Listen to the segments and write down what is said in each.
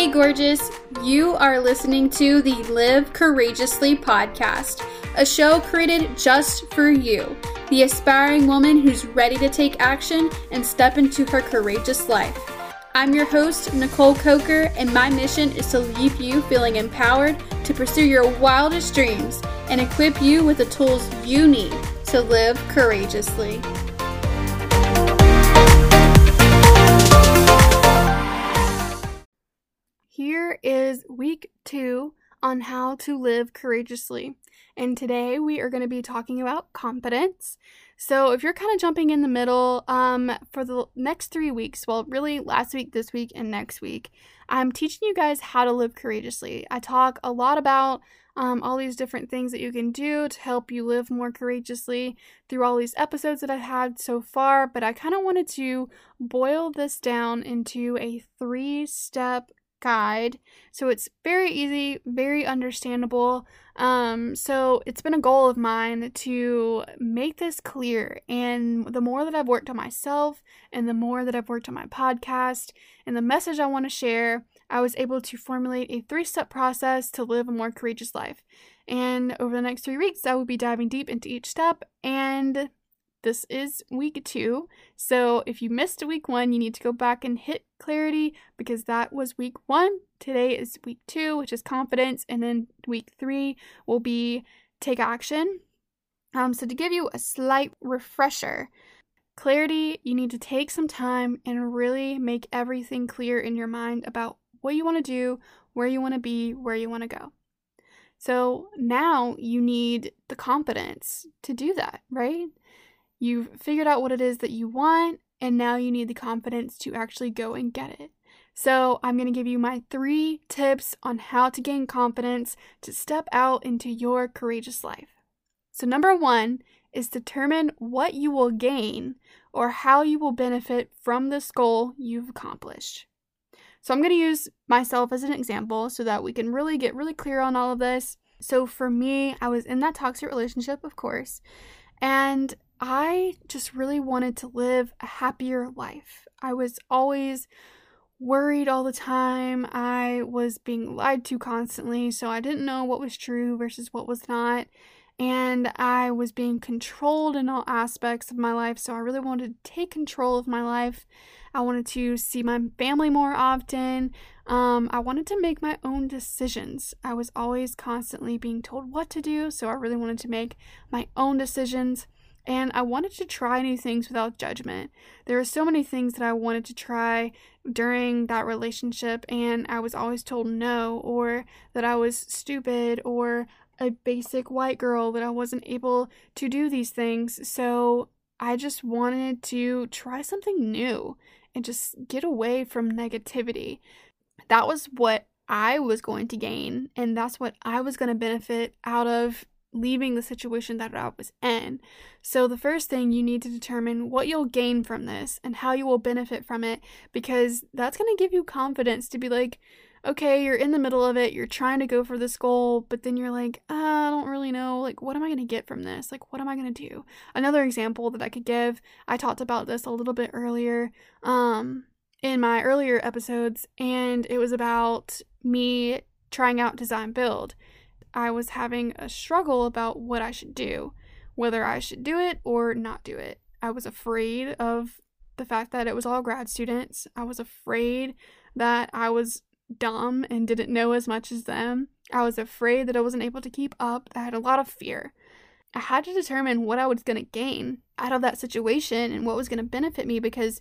Hey, gorgeous. You are listening to the Live Courageously podcast, a show created just for you, the aspiring woman who's ready to take action and step into her courageous life. I'm your host, Nicole Coker, and my mission is to leave you feeling empowered to pursue your wildest dreams and equip you with the tools you need to live courageously. Here is week two on how to live courageously. And today we are going to be talking about confidence. So if you're kind of jumping in the middle, um, for the next three weeks, well, really last week, this week, and next week, I'm teaching you guys how to live courageously. I talk a lot about um, all these different things that you can do to help you live more courageously through all these episodes that I've had so far, but I kind of wanted to boil this down into a three step guide. So it's very easy, very understandable. Um, so it's been a goal of mine to make this clear. And the more that I've worked on myself and the more that I've worked on my podcast and the message I want to share, I was able to formulate a three step process to live a more courageous life. And over the next three weeks, I will be diving deep into each step and this is week two. So if you missed week one, you need to go back and hit clarity because that was week one. Today is week two, which is confidence. And then week three will be take action. Um, so to give you a slight refresher, clarity, you need to take some time and really make everything clear in your mind about what you want to do, where you want to be, where you want to go. So now you need the confidence to do that, right? You've figured out what it is that you want, and now you need the confidence to actually go and get it. So, I'm going to give you my three tips on how to gain confidence to step out into your courageous life. So, number one is determine what you will gain or how you will benefit from this goal you've accomplished. So, I'm going to use myself as an example so that we can really get really clear on all of this. So, for me, I was in that toxic relationship, of course, and I just really wanted to live a happier life. I was always worried all the time. I was being lied to constantly, so I didn't know what was true versus what was not. And I was being controlled in all aspects of my life, so I really wanted to take control of my life. I wanted to see my family more often. Um, I wanted to make my own decisions. I was always constantly being told what to do, so I really wanted to make my own decisions and I wanted to try new things without judgment. There were so many things that I wanted to try during that relationship, and I was always told no, or that I was stupid, or a basic white girl, that I wasn't able to do these things. So I just wanted to try something new and just get away from negativity. That was what I was going to gain, and that's what I was going to benefit out of leaving the situation that I was in. So, the first thing you need to determine what you'll gain from this and how you will benefit from it because that's going to give you confidence to be like, okay, you're in the middle of it, you're trying to go for this goal, but then you're like, ah, I don't really know. Like, what am I going to get from this? Like, what am I going to do? Another example that I could give, I talked about this a little bit earlier. Um, in my earlier episodes, and it was about me trying out design build. I was having a struggle about what I should do, whether I should do it or not do it. I was afraid of the fact that it was all grad students. I was afraid that I was dumb and didn't know as much as them. I was afraid that I wasn't able to keep up. I had a lot of fear. I had to determine what I was going to gain out of that situation and what was going to benefit me because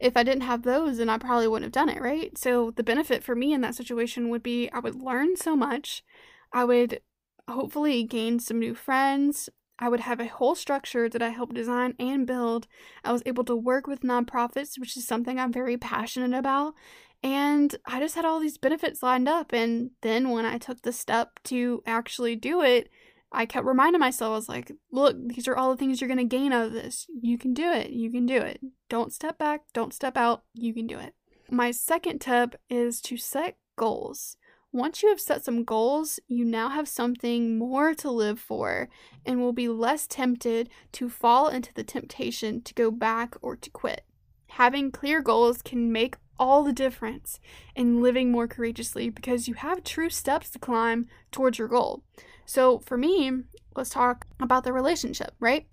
if I didn't have those, then I probably wouldn't have done it, right? So the benefit for me in that situation would be I would learn so much. I would hopefully gain some new friends. I would have a whole structure that I helped design and build. I was able to work with nonprofits, which is something I'm very passionate about. And I just had all these benefits lined up. And then when I took the step to actually do it, I kept reminding myself, I was like, look, these are all the things you're going to gain out of this. You can do it. You can do it. Don't step back. Don't step out. You can do it. My second tip is to set goals. Once you have set some goals, you now have something more to live for and will be less tempted to fall into the temptation to go back or to quit. Having clear goals can make all the difference in living more courageously because you have true steps to climb towards your goal. So, for me, let's talk about the relationship, right?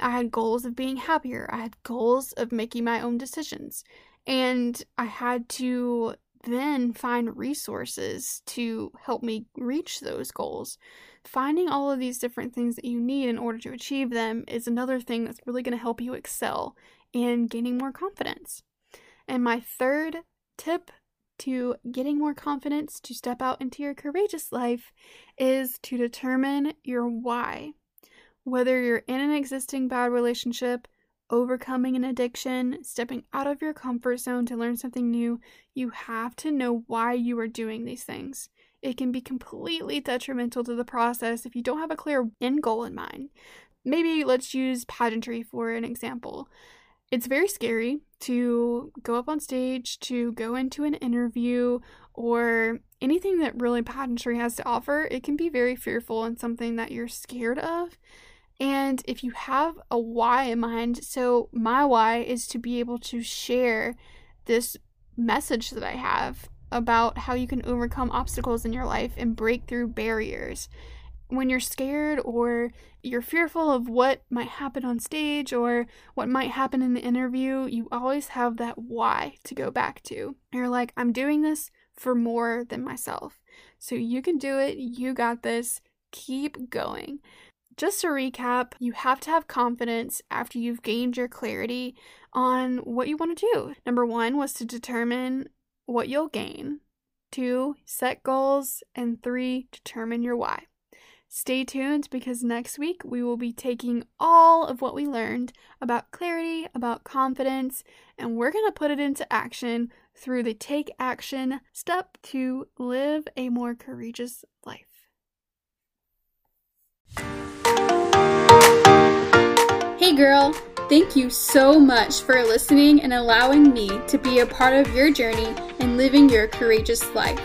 I had goals of being happier. I had goals of making my own decisions. And I had to then find resources to help me reach those goals. Finding all of these different things that you need in order to achieve them is another thing that's really going to help you excel in gaining more confidence. And my third tip to getting more confidence to step out into your courageous life is to determine your why. Whether you're in an existing bad relationship, overcoming an addiction, stepping out of your comfort zone to learn something new, you have to know why you are doing these things. It can be completely detrimental to the process if you don't have a clear end goal in mind. Maybe let's use pageantry for an example. It's very scary to go up on stage, to go into an interview, or anything that really pageantry has to offer. It can be very fearful and something that you're scared of. And if you have a why in mind, so my why is to be able to share this message that I have about how you can overcome obstacles in your life and break through barriers. When you're scared or you're fearful of what might happen on stage or what might happen in the interview, you always have that why to go back to. You're like, I'm doing this for more than myself. So you can do it. You got this. Keep going. Just to recap, you have to have confidence after you've gained your clarity on what you want to do. Number one was to determine what you'll gain, two, set goals, and three, determine your why. Stay tuned because next week we will be taking all of what we learned about clarity, about confidence, and we're going to put it into action through the take action step to live a more courageous life. Hey girl, thank you so much for listening and allowing me to be a part of your journey and living your courageous life.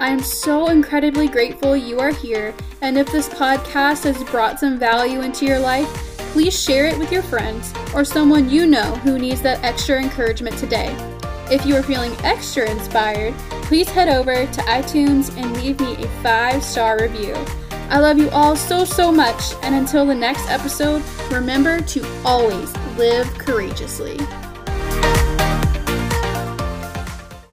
I am so incredibly grateful you are here, and if this podcast has brought some value into your life, please share it with your friends or someone you know who needs that extra encouragement today. If you are feeling extra inspired, please head over to iTunes and leave me a five star review. I love you all so, so much. And until the next episode, remember to always live courageously.